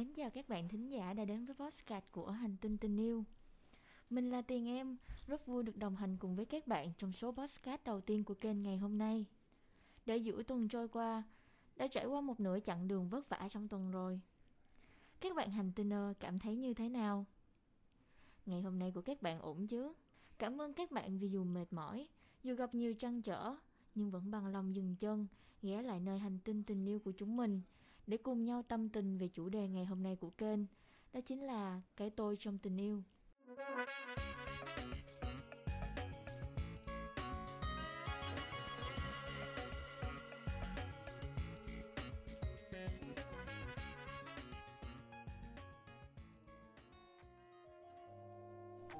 Mến chào các bạn thính giả đã đến với podcast của Hành tinh tình yêu. Mình là Tiền Em, rất vui được đồng hành cùng với các bạn trong số podcast đầu tiên của kênh ngày hôm nay. Để giữa tuần trôi qua, đã trải qua một nửa chặng đường vất vả trong tuần rồi. Các bạn hành tinh ơi, cảm thấy như thế nào? Ngày hôm nay của các bạn ổn chứ? Cảm ơn các bạn vì dù mệt mỏi, dù gặp nhiều trăn trở, nhưng vẫn bằng lòng dừng chân, ghé lại nơi hành tinh tình yêu của chúng mình để cùng nhau tâm tình về chủ đề ngày hôm nay của kênh. Đó chính là cái tôi trong tình yêu.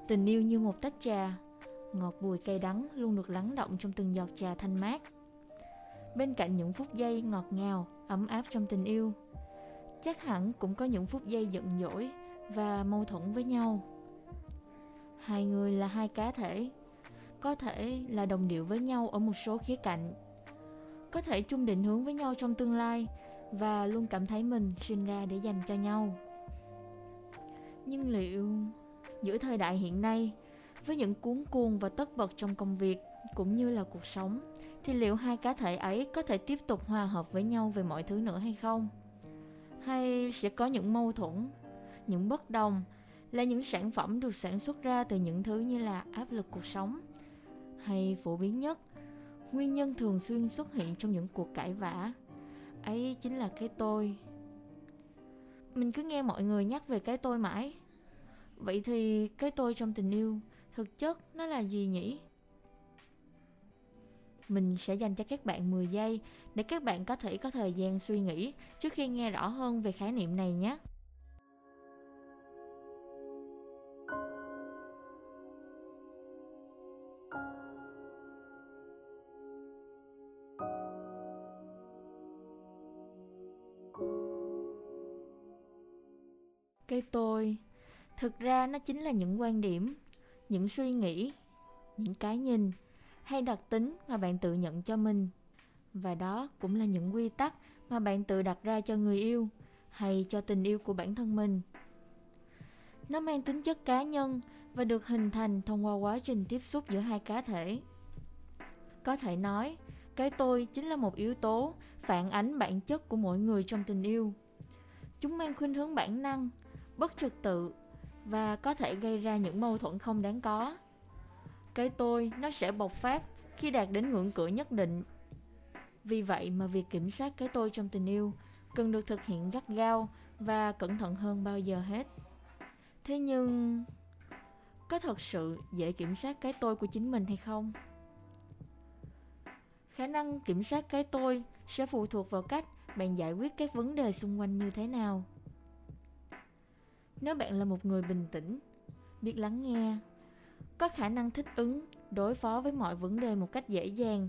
Tình yêu như một tách trà, ngọt bùi cay đắng luôn được lắng động trong từng giọt trà thanh mát. Bên cạnh những phút giây ngọt ngào, ấm áp trong tình yêu, chắc hẳn cũng có những phút giây giận dỗi và mâu thuẫn với nhau. Hai người là hai cá thể, có thể là đồng điệu với nhau ở một số khía cạnh, có thể chung định hướng với nhau trong tương lai và luôn cảm thấy mình sinh ra để dành cho nhau. Nhưng liệu giữa thời đại hiện nay, với những cuốn cuồng và tất bật trong công việc cũng như là cuộc sống, thì liệu hai cá thể ấy có thể tiếp tục hòa hợp với nhau về mọi thứ nữa hay không? Hay sẽ có những mâu thuẫn, những bất đồng là những sản phẩm được sản xuất ra từ những thứ như là áp lực cuộc sống hay phổ biến nhất nguyên nhân thường xuyên xuất hiện trong những cuộc cãi vã? Ấy chính là cái tôi. Mình cứ nghe mọi người nhắc về cái tôi mãi. Vậy thì cái tôi trong tình yêu thực chất nó là gì nhỉ? Mình sẽ dành cho các bạn 10 giây để các bạn có thể có thời gian suy nghĩ trước khi nghe rõ hơn về khái niệm này nhé. Cái tôi, thực ra nó chính là những quan điểm, những suy nghĩ, những cái nhìn hay đặc tính mà bạn tự nhận cho mình. Và đó cũng là những quy tắc mà bạn tự đặt ra cho người yêu hay cho tình yêu của bản thân mình. Nó mang tính chất cá nhân và được hình thành thông qua quá trình tiếp xúc giữa hai cá thể. Có thể nói, cái tôi chính là một yếu tố phản ánh bản chất của mỗi người trong tình yêu. Chúng mang khuynh hướng bản năng, bất trật tự và có thể gây ra những mâu thuẫn không đáng có. Cái tôi nó sẽ bộc phát khi đạt đến ngưỡng cửa nhất định. Vì vậy mà việc kiểm soát cái tôi trong tình yêu cần được thực hiện gắt gao và cẩn thận hơn bao giờ hết. Thế nhưng có thật sự dễ kiểm soát cái tôi của chính mình hay không? Khả năng kiểm soát cái tôi sẽ phụ thuộc vào cách bạn giải quyết các vấn đề xung quanh như thế nào. Nếu bạn là một người bình tĩnh, biết lắng nghe, có khả năng thích ứng, đối phó với mọi vấn đề một cách dễ dàng,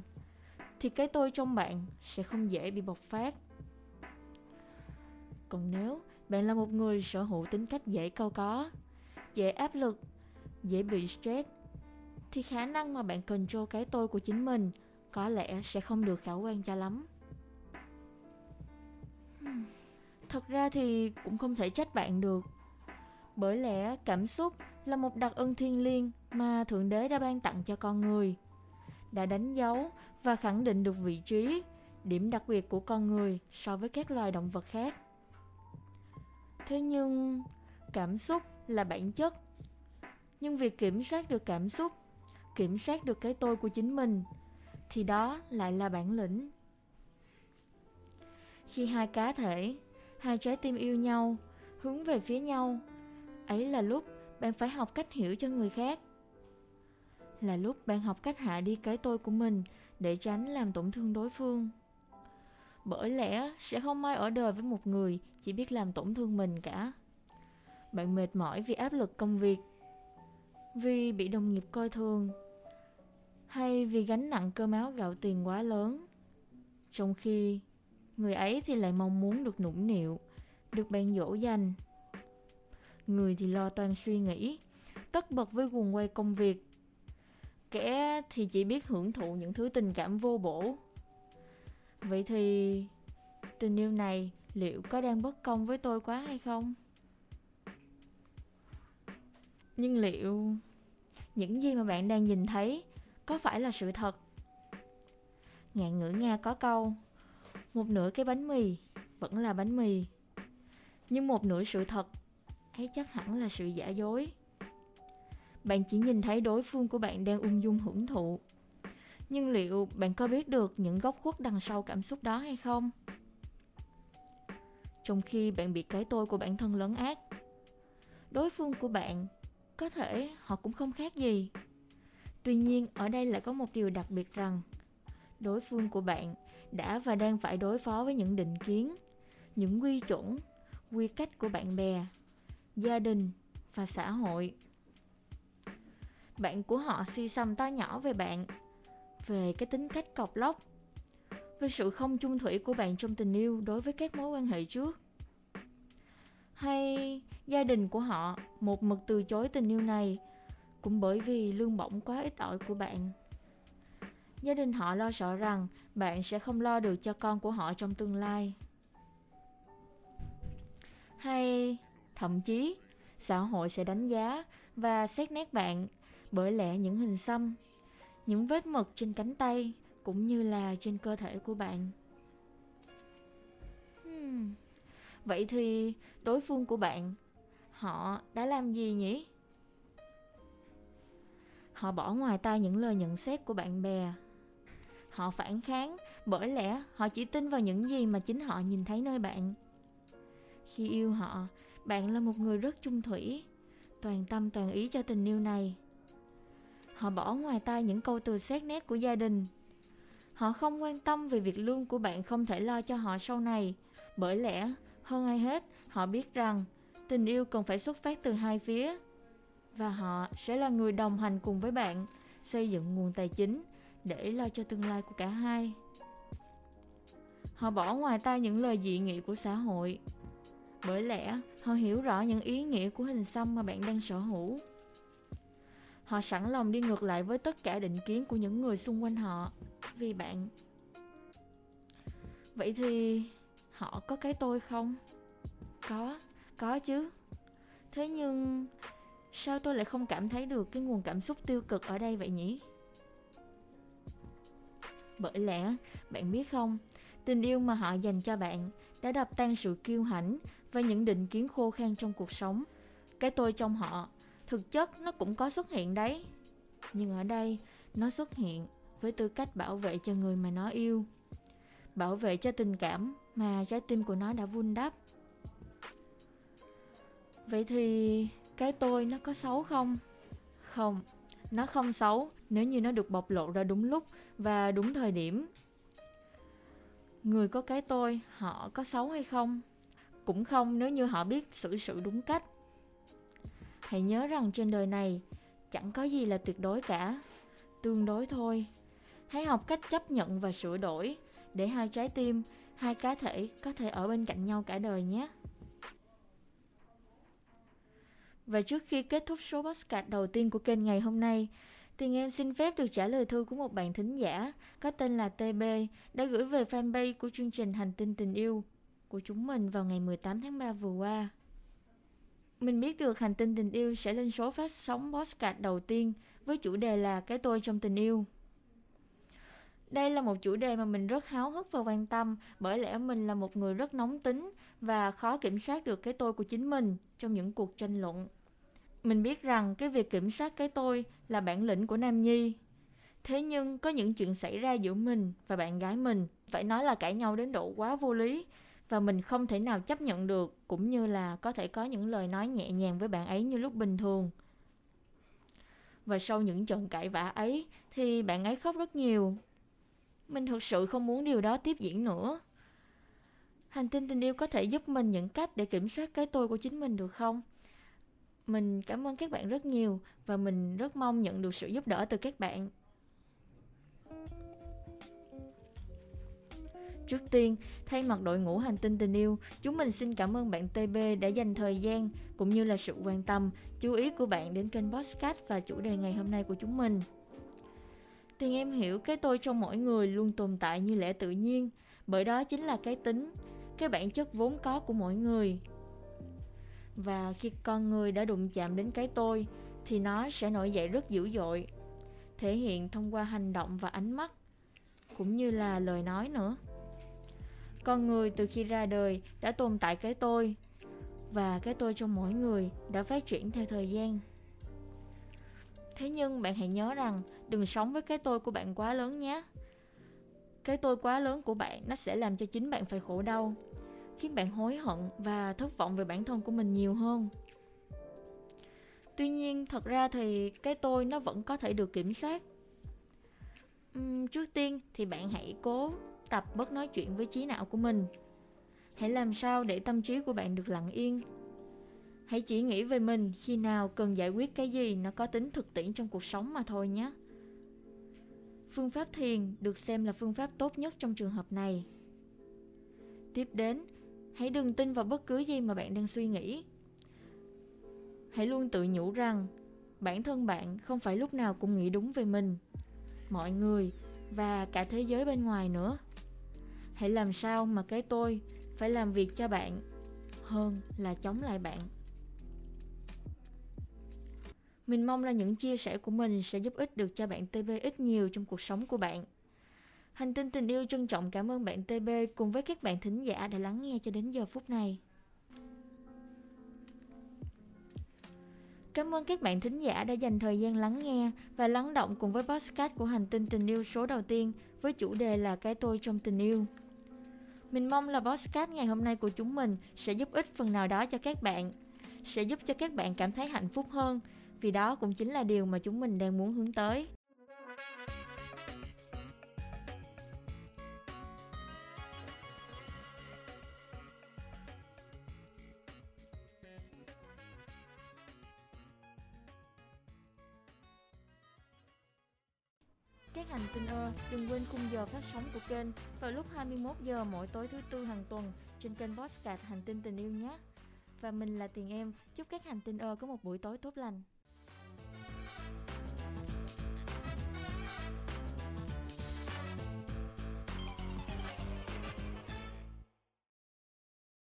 thì cái tôi trong bạn sẽ không dễ bị bộc phát. Còn nếu bạn là một người sở hữu tính cách dễ câu có, dễ áp lực, dễ bị stress, thì khả năng mà bạn control cái tôi của chính mình có lẽ sẽ không được khả quan cho lắm. Hmm, thật ra thì cũng không thể trách bạn được bởi lẽ cảm xúc là một đặc ân thiên liêng mà Thượng Đế đã ban tặng cho con người, đã đánh dấu và khẳng định được vị trí, điểm đặc biệt của con người so với các loài động vật khác. Thế nhưng, cảm xúc là bản chất. Nhưng việc kiểm soát được cảm xúc, kiểm soát được cái tôi của chính mình, thì đó lại là bản lĩnh. Khi hai cá thể, hai trái tim yêu nhau, hướng về phía nhau ấy là lúc bạn phải học cách hiểu cho người khác. Là lúc bạn học cách hạ đi cái tôi của mình để tránh làm tổn thương đối phương. Bởi lẽ sẽ không ai ở đời với một người chỉ biết làm tổn thương mình cả. Bạn mệt mỏi vì áp lực công việc, vì bị đồng nghiệp coi thường, hay vì gánh nặng cơm áo gạo tiền quá lớn. Trong khi người ấy thì lại mong muốn được nũng nịu, được bạn dỗ dành người thì lo toan suy nghĩ, tất bật với guồng quay công việc. Kẻ thì chỉ biết hưởng thụ những thứ tình cảm vô bổ. Vậy thì tình yêu này liệu có đang bất công với tôi quá hay không? Nhưng liệu những gì mà bạn đang nhìn thấy có phải là sự thật? Ngạn ngữ Nga có câu Một nửa cái bánh mì vẫn là bánh mì Nhưng một nửa sự thật ấy chắc hẳn là sự giả dối. Bạn chỉ nhìn thấy đối phương của bạn đang ung dung hưởng thụ. Nhưng liệu bạn có biết được những góc khuất đằng sau cảm xúc đó hay không? Trong khi bạn bị cái tôi của bản thân lớn ác, Đối phương của bạn có thể họ cũng không khác gì. Tuy nhiên ở đây lại có một điều đặc biệt rằng đối phương của bạn đã và đang phải đối phó với những định kiến, những quy chuẩn, quy cách của bạn bè, gia đình và xã hội. Bạn của họ suy sầm to nhỏ về bạn, về cái tính cách cọc lóc, về sự không chung thủy của bạn trong tình yêu đối với các mối quan hệ trước. Hay gia đình của họ một mực từ chối tình yêu này cũng bởi vì lương bổng quá ít ỏi của bạn. Gia đình họ lo sợ rằng bạn sẽ không lo được cho con của họ trong tương lai. Hay thậm chí xã hội sẽ đánh giá và xét nét bạn bởi lẽ những hình xăm, những vết mực trên cánh tay cũng như là trên cơ thể của bạn. Hmm. Vậy thì đối phương của bạn họ đã làm gì nhỉ? Họ bỏ ngoài tai những lời nhận xét của bạn bè. Họ phản kháng bởi lẽ họ chỉ tin vào những gì mà chính họ nhìn thấy nơi bạn. Khi yêu họ, bạn là một người rất chung thủy, toàn tâm toàn ý cho tình yêu này. Họ bỏ ngoài tai những câu từ xét nét của gia đình. Họ không quan tâm về việc lương của bạn không thể lo cho họ sau này, bởi lẽ hơn ai hết, họ biết rằng tình yêu cần phải xuất phát từ hai phía và họ sẽ là người đồng hành cùng với bạn xây dựng nguồn tài chính để lo cho tương lai của cả hai. Họ bỏ ngoài tai những lời dị nghị của xã hội bởi lẽ họ hiểu rõ những ý nghĩa của hình xăm mà bạn đang sở hữu. Họ sẵn lòng đi ngược lại với tất cả định kiến của những người xung quanh họ vì bạn. Vậy thì họ có cái tôi không? Có, có chứ. Thế nhưng Sao tôi lại không cảm thấy được cái nguồn cảm xúc tiêu cực ở đây vậy nhỉ? Bởi lẽ, bạn biết không, tình yêu mà họ dành cho bạn đã đập tan sự kiêu hãnh và những định kiến khô khan trong cuộc sống. Cái tôi trong họ, thực chất nó cũng có xuất hiện đấy. Nhưng ở đây, nó xuất hiện với tư cách bảo vệ cho người mà nó yêu. Bảo vệ cho tình cảm mà trái tim của nó đã vun đắp. Vậy thì cái tôi nó có xấu không? Không, nó không xấu nếu như nó được bộc lộ ra đúng lúc và đúng thời điểm. Người có cái tôi, họ có xấu hay không? Cũng không nếu như họ biết xử sự đúng cách. Hãy nhớ rằng trên đời này, chẳng có gì là tuyệt đối cả. Tương đối thôi. Hãy học cách chấp nhận và sửa đổi để hai trái tim, hai cá thể có thể ở bên cạnh nhau cả đời nhé. Và trước khi kết thúc số podcast đầu tiên của kênh ngày hôm nay, thì em xin phép được trả lời thư của một bạn thính giả, có tên là TB đã gửi về fanpage của chương trình Hành tinh tình yêu của chúng mình vào ngày 18 tháng 3 vừa qua. Mình biết được Hành tinh tình yêu sẽ lên số phát sóng podcast đầu tiên với chủ đề là Cái tôi trong tình yêu. Đây là một chủ đề mà mình rất háo hức và quan tâm bởi lẽ mình là một người rất nóng tính và khó kiểm soát được cái tôi của chính mình trong những cuộc tranh luận. Mình biết rằng cái việc kiểm soát cái tôi là bản lĩnh của Nam Nhi. Thế nhưng có những chuyện xảy ra giữa mình và bạn gái mình, phải nói là cãi nhau đến độ quá vô lý, và mình không thể nào chấp nhận được, cũng như là có thể có những lời nói nhẹ nhàng với bạn ấy như lúc bình thường. Và sau những trận cãi vã ấy, thì bạn ấy khóc rất nhiều. Mình thực sự không muốn điều đó tiếp diễn nữa. Hành tinh tình yêu có thể giúp mình những cách để kiểm soát cái tôi của chính mình được không? Mình cảm ơn các bạn rất nhiều và mình rất mong nhận được sự giúp đỡ từ các bạn. Trước tiên, thay mặt đội ngũ hành tinh tình yêu, chúng mình xin cảm ơn bạn TB đã dành thời gian cũng như là sự quan tâm, chú ý của bạn đến kênh podcast và chủ đề ngày hôm nay của chúng mình. Tiền em hiểu cái tôi trong mỗi người luôn tồn tại như lẽ tự nhiên, bởi đó chính là cái tính, cái bản chất vốn có của mỗi người. Và khi con người đã đụng chạm đến cái tôi thì nó sẽ nổi dậy rất dữ dội, thể hiện thông qua hành động và ánh mắt, cũng như là lời nói nữa. Con người từ khi ra đời đã tồn tại cái tôi, và cái tôi trong mỗi người đã phát triển theo thời gian. Thế nhưng bạn hãy nhớ rằng đừng sống với cái tôi của bạn quá lớn nhé. Cái tôi quá lớn của bạn nó sẽ làm cho chính bạn phải khổ đau, khiến bạn hối hận và thất vọng về bản thân của mình nhiều hơn. Tuy nhiên, thật ra thì cái tôi nó vẫn có thể được kiểm soát. Uhm, trước tiên thì bạn hãy cố tập bớt nói chuyện với trí não của mình. Hãy làm sao để tâm trí của bạn được lặng yên. Hãy chỉ nghĩ về mình khi nào cần giải quyết cái gì nó có tính thực tiễn trong cuộc sống mà thôi nhé. Phương pháp thiền được xem là phương pháp tốt nhất trong trường hợp này. Tiếp đến, hãy đừng tin vào bất cứ gì mà bạn đang suy nghĩ. Hãy luôn tự nhủ rằng bản thân bạn không phải lúc nào cũng nghĩ đúng về mình, mọi người và cả thế giới bên ngoài nữa. Hãy làm sao mà cái tôi phải làm việc cho bạn hơn là chống lại bạn. Mình mong là những chia sẻ của mình sẽ giúp ích được cho bạn tv ít nhiều trong cuộc sống của bạn. Hành tinh tình yêu trân trọng cảm ơn bạn TB cùng với các bạn thính giả đã lắng nghe cho đến giờ phút này. Cảm ơn các bạn thính giả đã dành thời gian lắng nghe và lắng động cùng với podcast của Hành tinh tình yêu số đầu tiên với chủ đề là Cái tôi trong tình yêu. Mình mong là podcast ngày hôm nay của chúng mình sẽ giúp ích phần nào đó cho các bạn, sẽ giúp cho các bạn cảm thấy hạnh phúc hơn vì đó cũng chính là điều mà chúng mình đang muốn hướng tới. Hành tinh ơ, đừng quên khung giờ phát sóng của kênh vào lúc 21 giờ mỗi tối thứ tư hàng tuần trên kênh Podcast Hành tinh tình yêu nhé. Và mình là Tiền Em, chúc các hành tinh ơ có một buổi tối tốt lành.